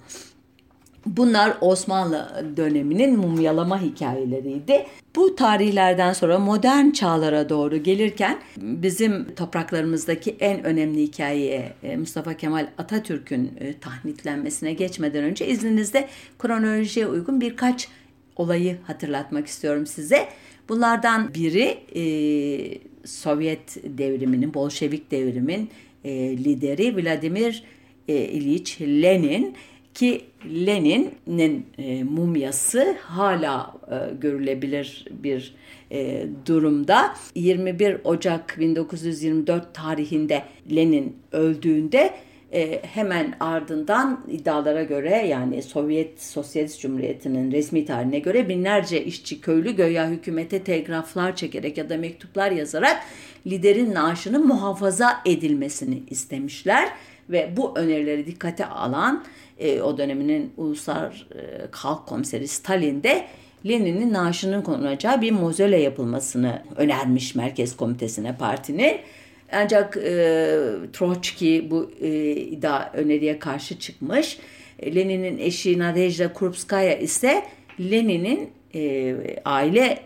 Bunlar Osmanlı döneminin mumyalama hikayeleriydi. Bu tarihlerden sonra modern çağlara doğru gelirken bizim topraklarımızdaki en önemli hikayeye Mustafa Kemal Atatürk'ün e, tahnitlenmesine geçmeden önce izninizle kronolojiye uygun birkaç olayı hatırlatmak istiyorum size. Bunlardan biri e, Sovyet devriminin, Bolşevik devrimin e, lideri Vladimir e, İliç Lenin ki Lenin'in e, mumyası hala e, görülebilir bir e, durumda. 21 Ocak 1924 tarihinde Lenin öldüğünde e, hemen ardından iddialara göre yani Sovyet Sosyalist Cumhuriyeti'nin resmi tarihine göre binlerce işçi köylü göya hükümete telgraflar çekerek ya da mektuplar yazarak liderin naaşının muhafaza edilmesini istemişler ve bu önerileri dikkate alan e, o döneminin Ulusal e, Halk Komiseri Stalin de Lenin'in naaşının konulacağı bir mozole yapılmasını önermiş Merkez Komitesi'ne partinin. Ancak e, Troçki bu e, iddia öneriye karşı çıkmış. E, Lenin'in eşi Nadejda Krupskaya ise Lenin'in e, aile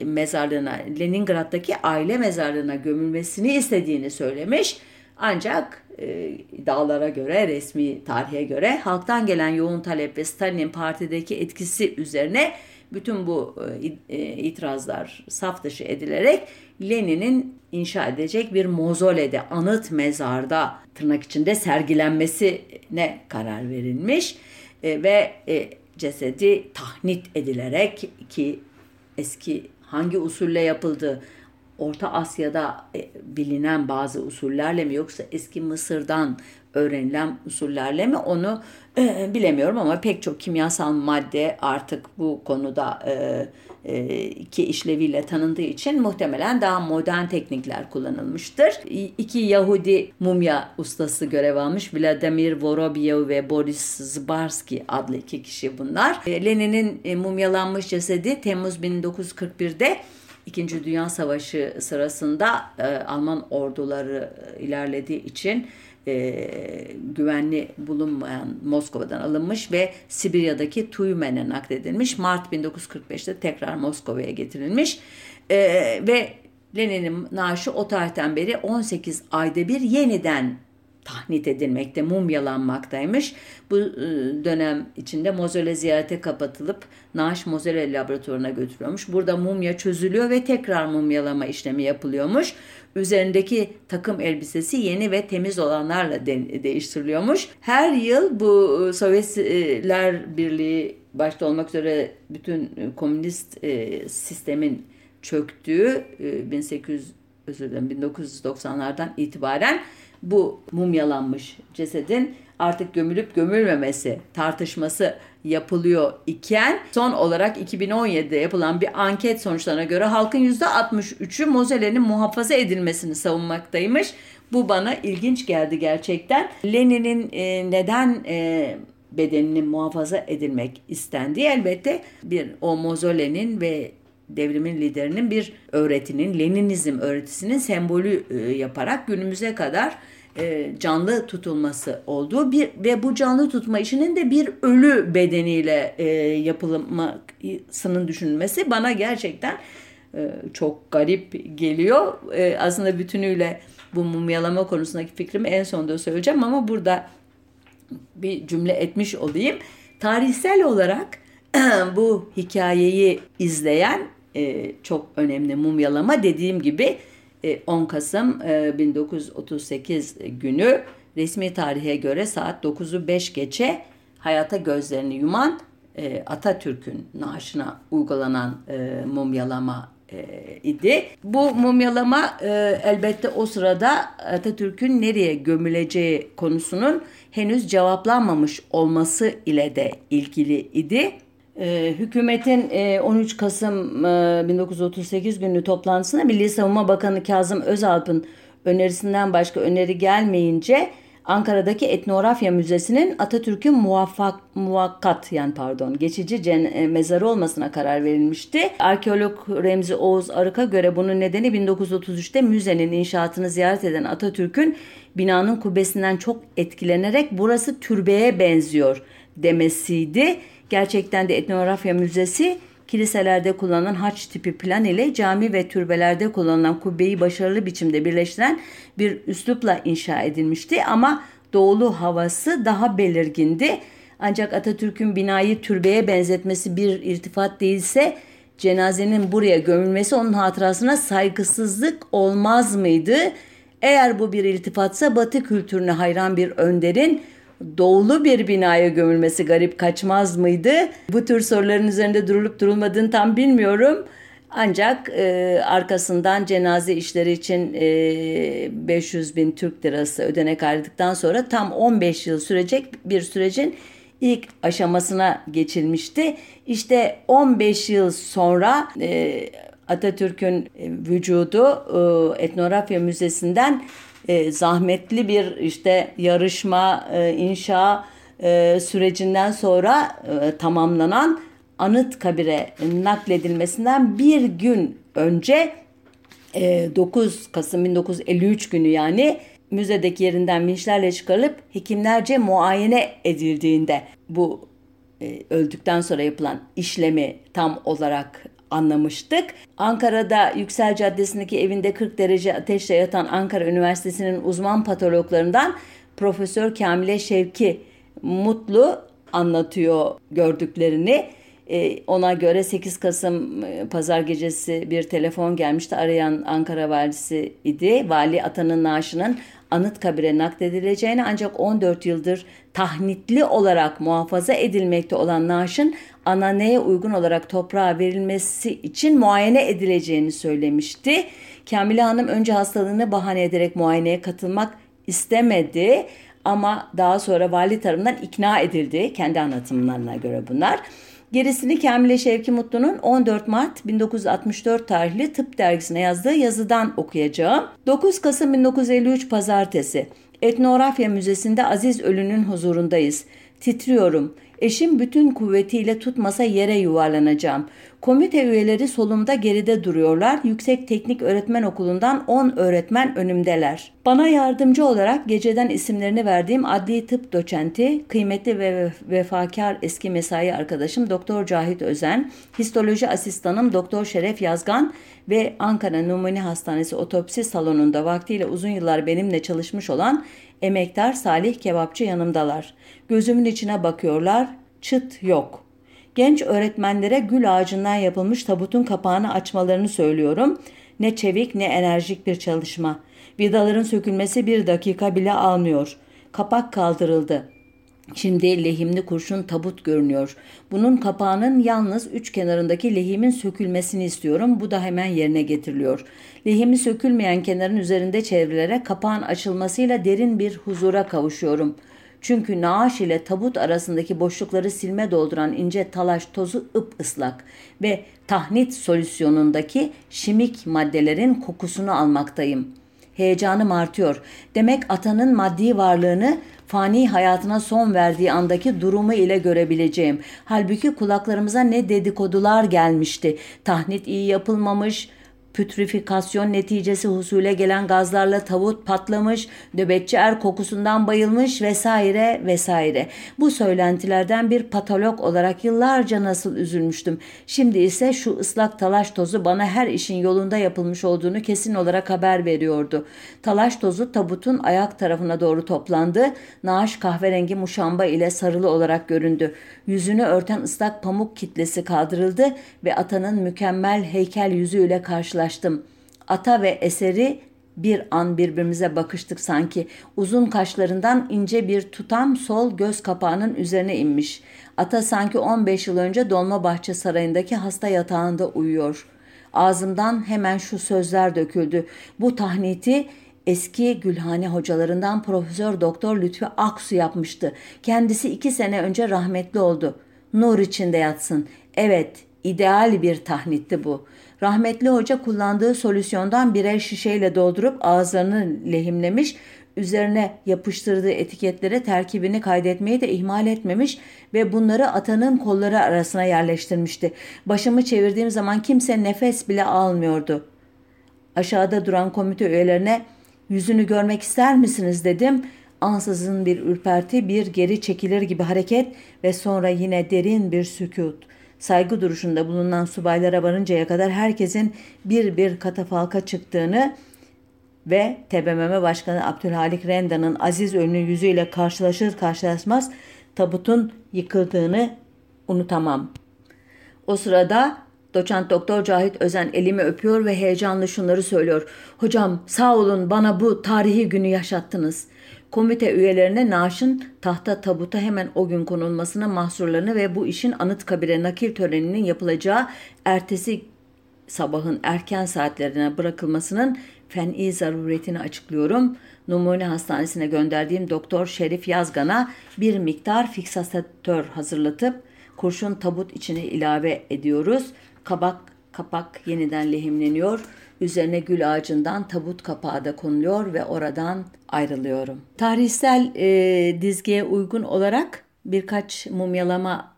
mezarlığına, Leningrad'daki aile mezarlığına gömülmesini istediğini söylemiş. Ancak e, iddialara göre, resmi tarihe göre halktan gelen yoğun talep ve Stalin'in partideki etkisi üzerine bütün bu e, e, itirazlar saf dışı edilerek Lenin'in inşa edecek bir mozolede, anıt mezarda tırnak içinde sergilenmesine karar verilmiş e, ve cesedi tahnit edilerek ki eski hangi usulle yapıldığı Orta Asya'da e, bilinen bazı usullerle mi yoksa eski Mısır'dan öğrenilen usullerle mi onu e, bilemiyorum ama pek çok kimyasal madde artık bu konuda e, e, iki işleviyle tanındığı için muhtemelen daha modern teknikler kullanılmıştır. İki Yahudi mumya ustası görev almış. Vladimir Vorobyev ve Boris Zbarsky adlı iki kişi bunlar. E, Lenin'in e, mumyalanmış cesedi Temmuz 1941'de İkinci Dünya Savaşı sırasında Alman orduları ilerlediği için e, güvenli bulunmayan Moskova'dan alınmış ve Sibirya'daki Tuymen'e nakledilmiş. Mart 1945'te tekrar Moskova'ya getirilmiş e, ve Lenin'in naaşı o tarihten beri 18 ayda bir yeniden tahnit edilmekte, mumyalanmaktaymış. Bu e, dönem içinde mozole ziyarete kapatılıp naaş mozole laboratuvarına götürüyormuş. Burada mumya çözülüyor ve tekrar mumyalama işlemi yapılıyormuş. Üzerindeki takım elbisesi yeni ve temiz olanlarla de- değiştiriliyormuş. Her yıl bu e, Sovyetler Birliği başta olmak üzere bütün komünist e, sistemin çöktüğü e, 1800 özür dilerim 1990'lardan itibaren bu mumyalanmış cesedin artık gömülüp gömülmemesi tartışması yapılıyor iken son olarak 2017'de yapılan bir anket sonuçlarına göre halkın %63'ü mozelenin muhafaza edilmesini savunmaktaymış. Bu bana ilginç geldi gerçekten. Lenin'in e, neden e, bedeninin muhafaza edilmek istendiği elbette bir o mozolenin ve devrimin liderinin bir öğretinin, Leninizm öğretisinin sembolü e, yaparak günümüze kadar e, canlı tutulması olduğu bir ve bu canlı tutma işinin de bir ölü bedeniyle e, yapılmasının düşünülmesi bana gerçekten çok garip geliyor. Aslında bütünüyle bu mumyalama konusundaki fikrimi en sonunda söyleyeceğim ama burada bir cümle etmiş olayım. Tarihsel olarak bu hikayeyi izleyen e, çok önemli mumyalama dediğim gibi 10 e, Kasım 1938 e, günü resmi tarihe göre saat 9'u 5 geçe hayata gözlerini yuman e, Atatürk'ün naaşına uygulanan mumyalama idi. Bu mumyalama elbette o sırada Atatürk'ün nereye gömüleceği konusunun henüz cevaplanmamış olması ile de ilgili idi. Ee, hükümetin 13 e, Kasım 1938 e, günü toplantısında Milli Savunma Bakanı Kazım Özalp'ın önerisinden başka öneri gelmeyince Ankara'daki Etnografya Müzesi'nin Atatürk'ün muvaffak, muvakkat yani pardon geçici cen, e, mezarı olmasına karar verilmişti. Arkeolog Remzi Oğuz Arık'a göre bunun nedeni 1933'te müzenin inşaatını ziyaret eden Atatürk'ün binanın kubbesinden çok etkilenerek burası türbeye benziyor demesiydi. Gerçekten de etnografya müzesi kiliselerde kullanılan haç tipi plan ile cami ve türbelerde kullanılan kubbeyi başarılı biçimde birleştiren bir üslupla inşa edilmişti ama doğulu havası daha belirgindi. Ancak Atatürk'ün binayı türbeye benzetmesi bir irtifat değilse cenazenin buraya gömülmesi onun hatırasına saygısızlık olmaz mıydı? Eğer bu bir iltifatsa Batı kültürüne hayran bir önderin doğulu bir binaya gömülmesi garip kaçmaz mıydı? Bu tür soruların üzerinde durulup durulmadığını tam bilmiyorum. Ancak e, arkasından cenaze işleri için e, 500 bin Türk lirası ödenek ayrıldıktan sonra tam 15 yıl sürecek bir sürecin ilk aşamasına geçilmişti. İşte 15 yıl sonra e, Atatürk'ün vücudu e, Etnografya Müzesi'nden e, zahmetli bir işte yarışma, e, inşa e, sürecinden sonra e, tamamlanan anıt kabire nakledilmesinden bir gün önce e, 9 Kasım 1953 günü yani müzedeki yerinden vinçlerle çıkarılıp hekimlerce muayene edildiğinde bu e, öldükten sonra yapılan işlemi tam olarak anlamıştık. Ankara'da Yüksel Caddesi'ndeki evinde 40 derece ateşle yatan Ankara Üniversitesi'nin uzman patologlarından Profesör Kamile Şevki Mutlu anlatıyor gördüklerini. Ee, ona göre 8 Kasım e, pazar gecesi bir telefon gelmişti. Arayan Ankara valisi idi. Vali Atan'ın naaşının Anıtkabir'e nakledileceğini ancak 14 yıldır tahnitli olarak muhafaza edilmekte olan naaşın ananeye uygun olarak toprağa verilmesi için muayene edileceğini söylemişti. Kamile Hanım önce hastalığını bahane ederek muayeneye katılmak istemedi ama daha sonra vali tarafından ikna edildi. Kendi anlatımlarına göre bunlar. Gerisini Kamile Şevki Mutlu'nun 14 Mart 1964 tarihli Tıp Dergisi'ne yazdığı yazıdan okuyacağım. 9 Kasım 1953 Pazartesi. Etnografya Müzesi'nde Aziz Ölü'nün huzurundayız. Titriyorum. Eşim bütün kuvvetiyle tutmasa yere yuvarlanacağım. Komite üyeleri solumda geride duruyorlar. Yüksek Teknik Öğretmen Okulu'ndan 10 öğretmen önümdeler. Bana yardımcı olarak geceden isimlerini verdiğim adli tıp doçenti, kıymetli ve vefakar eski mesai arkadaşım Doktor Cahit Özen, histoloji asistanım Doktor Şeref Yazgan ve Ankara Numune Hastanesi otopsi salonunda vaktiyle uzun yıllar benimle çalışmış olan emektar Salih Kebapçı yanımdalar. Gözümün içine bakıyorlar, çıt yok. Genç öğretmenlere gül ağacından yapılmış tabutun kapağını açmalarını söylüyorum. Ne çevik ne enerjik bir çalışma. Vidaların sökülmesi bir dakika bile almıyor. Kapak kaldırıldı. Şimdi lehimli kurşun tabut görünüyor. Bunun kapağının yalnız üç kenarındaki lehimin sökülmesini istiyorum. Bu da hemen yerine getiriliyor. Lehimi sökülmeyen kenarın üzerinde çevrilerek kapağın açılmasıyla derin bir huzura kavuşuyorum.'' Çünkü naaş ile tabut arasındaki boşlukları silme dolduran ince talaş tozu ıp ıslak ve tahnit solüsyonundaki şimik maddelerin kokusunu almaktayım. Heyecanım artıyor. Demek atanın maddi varlığını fani hayatına son verdiği andaki durumu ile görebileceğim. Halbuki kulaklarımıza ne dedikodular gelmişti. Tahnit iyi yapılmamış, pütrifikasyon neticesi husule gelen gazlarla tavut patlamış, nöbetçi er kokusundan bayılmış vesaire vesaire. Bu söylentilerden bir patolog olarak yıllarca nasıl üzülmüştüm. Şimdi ise şu ıslak talaş tozu bana her işin yolunda yapılmış olduğunu kesin olarak haber veriyordu. Talaş tozu tabutun ayak tarafına doğru toplandı. Naaş kahverengi muşamba ile sarılı olarak göründü. Yüzünü örten ıslak pamuk kitlesi kaldırıldı ve atanın mükemmel heykel yüzüyle karşılaştı karşılaştım. Ata ve eseri bir an birbirimize bakıştık sanki. Uzun kaşlarından ince bir tutam sol göz kapağının üzerine inmiş. Ata sanki 15 yıl önce Dolmabahçe Sarayı'ndaki hasta yatağında uyuyor. Ağzımdan hemen şu sözler döküldü. Bu tahniti eski Gülhane hocalarından Profesör Doktor Lütfi Aksu yapmıştı. Kendisi iki sene önce rahmetli oldu. Nur içinde yatsın. Evet, ideal bir tahnitti bu. Rahmetli hoca kullandığı solüsyondan birer şişeyle doldurup ağızlarını lehimlemiş, üzerine yapıştırdığı etiketlere terkibini kaydetmeyi de ihmal etmemiş ve bunları atanın kolları arasına yerleştirmişti. Başımı çevirdiğim zaman kimse nefes bile almıyordu. Aşağıda duran komite üyelerine yüzünü görmek ister misiniz dedim. Ansızın bir ürperti, bir geri çekilir gibi hareket ve sonra yine derin bir sükut saygı duruşunda bulunan subaylara varıncaya kadar herkesin bir bir katafalka çıktığını ve TBMM Başkanı Abdülhalik Renda'nın aziz ölünün yüzüyle karşılaşır karşılaşmaz tabutun yıkıldığını unutamam. O sırada doçent doktor Cahit Özen elimi öpüyor ve heyecanlı şunları söylüyor. Hocam sağ olun bana bu tarihi günü yaşattınız. Komite üyelerine naaşın tahta tabuta hemen o gün konulmasına mahsurlarını ve bu işin Anıtkabir'e nakil töreninin yapılacağı ertesi sabahın erken saatlerine bırakılmasının fen'i zaruretini açıklıyorum. Numune Hastanesi'ne gönderdiğim Doktor Şerif Yazgan'a bir miktar fiksatör hazırlatıp kurşun tabut içine ilave ediyoruz. Kabak kapak yeniden lehimleniyor Üzerine gül ağacından tabut kapağı da konuluyor ve oradan ayrılıyorum. Tarihsel e, dizgeye uygun olarak birkaç mumyalama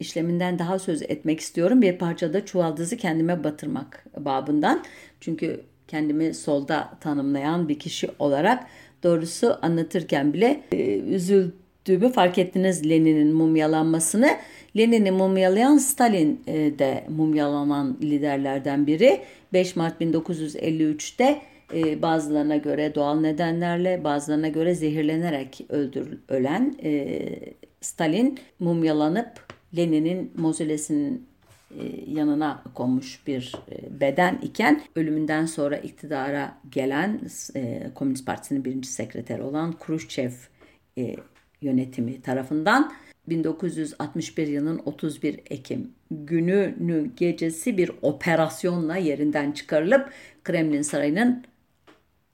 işleminden daha söz etmek istiyorum. Bir parçada çuvaldızı kendime batırmak babından. Çünkü kendimi solda tanımlayan bir kişi olarak doğrusu anlatırken bile e, üzüldüğümü fark ettiniz Lenin'in mumyalanmasını. Lenin'i mumyalayan Stalin e, de mumyalanan liderlerden biri. 5 Mart 1953'te e, bazılarına göre doğal nedenlerle bazılarına göre zehirlenerek öldür, ölen e, Stalin mumyalanıp Lenin'in mozolesinin yanına konmuş bir beden iken ölümünden sonra iktidara gelen Komünist Partisi'nin birinci sekreteri olan Khrushchev yönetimi tarafından 1961 yılının 31 Ekim gününü gecesi bir operasyonla yerinden çıkarılıp Kremlin Sarayı'nın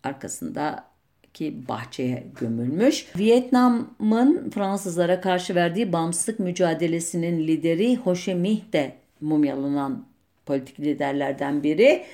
arkasındaki bahçeye gömülmüş. Vietnam'ın Fransızlara karşı verdiği bağımsızlık mücadelesinin lideri Ho Chi Minh de mumyalanan politik liderlerden biri.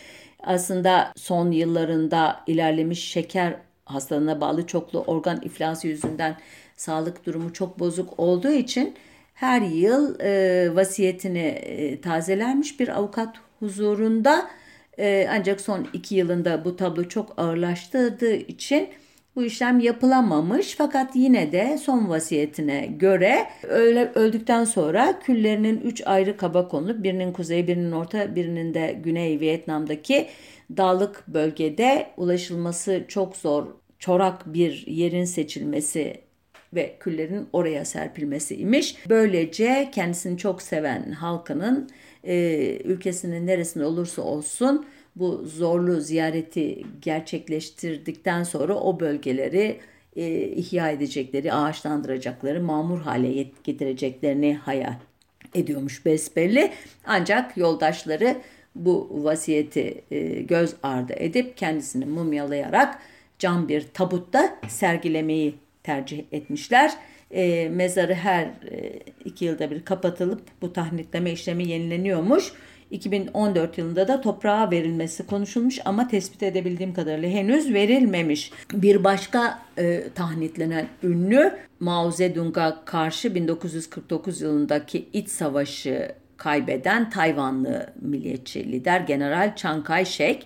Aslında son yıllarında ilerlemiş şeker hastalığına bağlı çoklu organ iflası yüzünden sağlık durumu çok bozuk olduğu için her yıl e, vasiyetini e, tazelenmiş bir avukat huzurunda. E, ancak son iki yılında bu tablo çok ağırlaştırdığı için bu işlem yapılamamış. Fakat yine de son vasiyetine göre öyle öldükten sonra küllerinin üç ayrı kaba konulup birinin kuzey, birinin orta, birinin de güney Vietnam'daki dağlık bölgede ulaşılması çok zor, çorak bir yerin seçilmesi ve küllerin oraya serpilmesi imiş. Böylece kendisini çok seven halkının e, ülkesinin neresinde olursa olsun bu zorlu ziyareti gerçekleştirdikten sonra o bölgeleri e, ihya edecekleri, ağaçlandıracakları, mamur hale getireceklerini hayal ediyormuş besbelli. Ancak yoldaşları bu vasiyeti e, göz ardı edip kendisini mumyalayarak cam bir tabutta sergilemeyi tercih etmişler. E, mezarı her e, iki yılda bir kapatılıp bu tahnitleme işlemi yenileniyormuş. 2014 yılında da toprağa verilmesi konuşulmuş ama tespit edebildiğim kadarıyla henüz verilmemiş. Bir başka e, tahnitlenen ünlü Mao Zedong'a karşı 1949 yılındaki iç savaşı kaybeden Tayvanlı milliyetçi lider General Chiang Kai-shek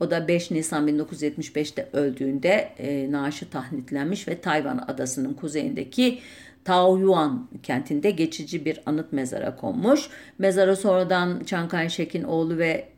o da 5 Nisan 1975'te öldüğünde e, naaşı tahnitlenmiş ve Tayvan adasının kuzeyindeki Taoyuan kentinde geçici bir anıt mezara konmuş. Mezara sonradan Chiang Kai-shek'in oğlu ve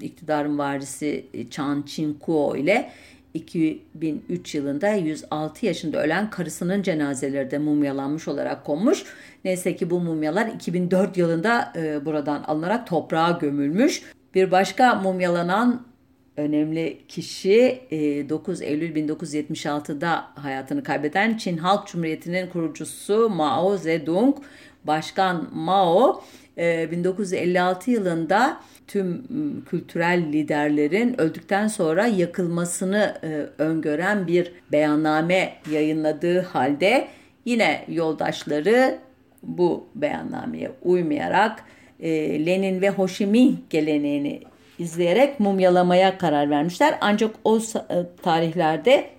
iktidarın varisi Chan Chin-kuo ile 2003 yılında 106 yaşında ölen karısının cenazeleri de mumyalanmış olarak konmuş. Neyse ki bu mumyalar 2004 yılında e, buradan alınarak toprağa gömülmüş. Bir başka mumyalanan önemli kişi 9 e, Eylül 1976'da hayatını kaybeden Çin Halk Cumhuriyeti'nin kurucusu Mao Zedong. Başkan Mao 1956 e, yılında tüm kültürel liderlerin öldükten sonra yakılmasını e, öngören bir beyanname yayınladığı halde yine yoldaşları bu beyannameye uymayarak Lenin ve Ho geleneğini izleyerek mumyalamaya karar vermişler. Ancak o e, tarihlerde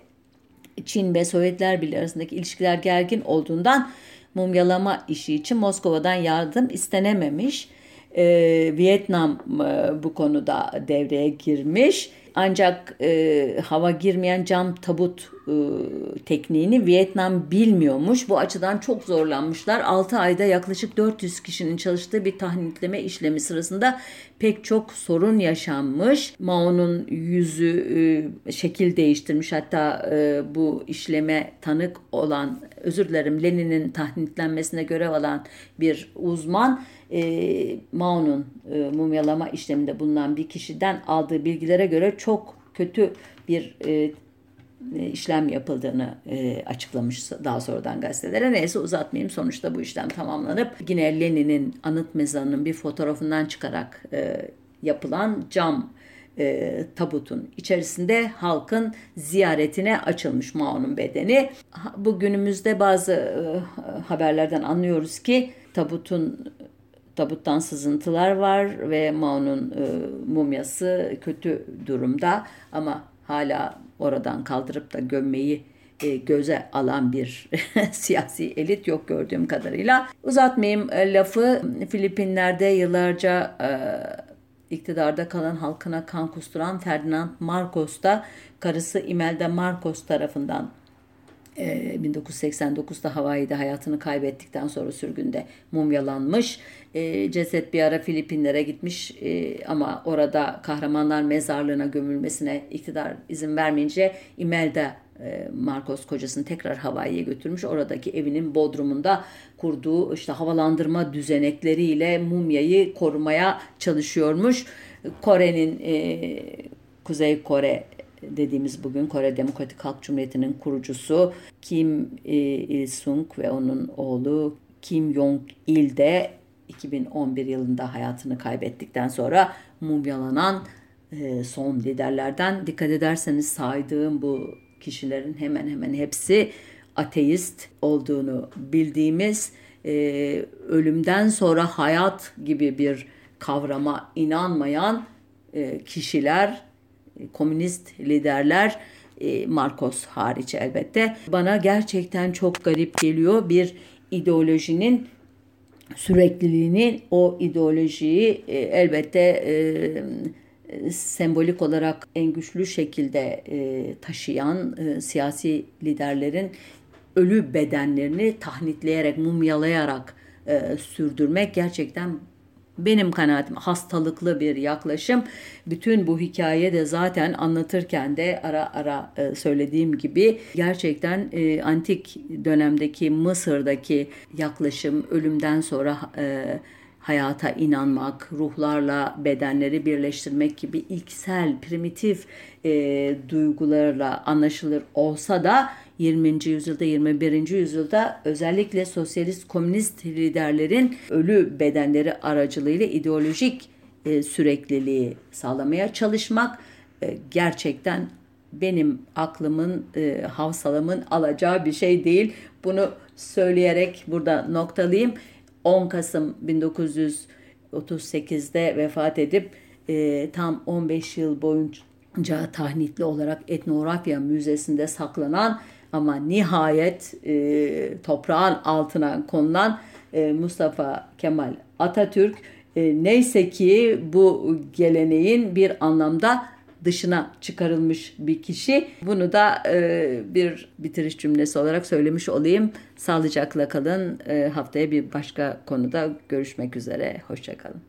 Çin ve Sovyetler Birliği arasındaki ilişkiler gergin olduğundan mumyalama işi için Moskova'dan yardım istenememiş. Ee, Vietnam e, bu konuda devreye girmiş. Ancak e, hava girmeyen cam tabut e, tekniğini Vietnam bilmiyormuş. Bu açıdan çok zorlanmışlar. 6 ayda yaklaşık 400 kişinin çalıştığı bir tahnitleme işlemi sırasında pek çok sorun yaşanmış. Mao'nun yüzü e, şekil değiştirmiş. Hatta e, bu işleme tanık olan, özür dilerim Lenin'in tahnitlenmesine görev alan bir uzman e, Mao'nun e, mumyalama işleminde bulunan bir kişiden aldığı bilgilere göre çok kötü bir e, e, işlem yapıldığını e, açıklamış daha sonradan gazetelere. Neyse uzatmayayım. Sonuçta bu işlem tamamlanıp yine Lenin'in anıt mezarının bir fotoğrafından çıkarak e, yapılan cam e, tabutun içerisinde halkın ziyaretine açılmış Mao'nun bedeni. Bu günümüzde bazı e, haberlerden anlıyoruz ki tabutun tabuttan sızıntılar var ve Mao'nun e, mumyası kötü durumda ama hala oradan kaldırıp da gömmeyi e, göze alan bir siyasi elit yok gördüğüm kadarıyla. Uzatmayayım e, lafı Filipinler'de yıllarca e, iktidarda kalan halkına kan kusturan Ferdinand Marcos da karısı Imelda Marcos tarafından e, 1989'da Hawaii'de hayatını kaybettikten sonra sürgünde mumyalanmış. E, ceset bir ara Filipinlere gitmiş e, ama orada kahramanlar mezarlığına gömülmesine iktidar izin vermeyince Imelda e, Marcos kocasını tekrar Hawaii'ye götürmüş. Oradaki evinin bodrumunda kurduğu işte havalandırma düzenekleriyle mumyayı korumaya çalışıyormuş. Kore'nin e, Kuzey Kore dediğimiz bugün Kore Demokratik Halk Cumhuriyeti'nin kurucusu Kim e, Il-sung ve onun oğlu Kim Jong-il de 2011 yılında hayatını kaybettikten sonra mumyalanan e, son liderlerden. Dikkat ederseniz saydığım bu kişilerin hemen hemen hepsi ateist olduğunu bildiğimiz e, ölümden sonra hayat gibi bir kavrama inanmayan e, kişiler, komünist liderler, e, Marcos hariç elbette. Bana gerçekten çok garip geliyor bir ideolojinin sürekliliğini, o ideolojiyi e, elbette e, sembolik olarak en güçlü şekilde taşıyan siyasi liderlerin ölü bedenlerini tahnitleyerek, mumyalayarak sürdürmek gerçekten benim kanaatim hastalıklı bir yaklaşım. Bütün bu hikaye de zaten anlatırken de ara ara e, söylediğim gibi gerçekten e, antik dönemdeki Mısır'daki yaklaşım ölümden sonra e, hayata inanmak, ruhlarla bedenleri birleştirmek gibi ilksel, primitif duygularla anlaşılır olsa da 20. yüzyılda 21. yüzyılda özellikle sosyalist komünist liderlerin ölü bedenleri aracılığıyla ideolojik e, sürekliliği sağlamaya çalışmak e, gerçekten benim aklımın, e, havsalamın alacağı bir şey değil. Bunu söyleyerek burada noktalayayım. 10 Kasım 1938'de vefat edip e, tam 15 yıl boyunca tahnitli olarak etnografya müzesinde saklanan ama nihayet e, toprağın altına konulan e, Mustafa Kemal Atatürk e, neyse ki bu geleneğin bir anlamda dışına çıkarılmış bir kişi. Bunu da e, bir bitiriş cümlesi olarak söylemiş olayım. Sağlıcakla kalın. E, haftaya bir başka konuda görüşmek üzere. Hoşçakalın.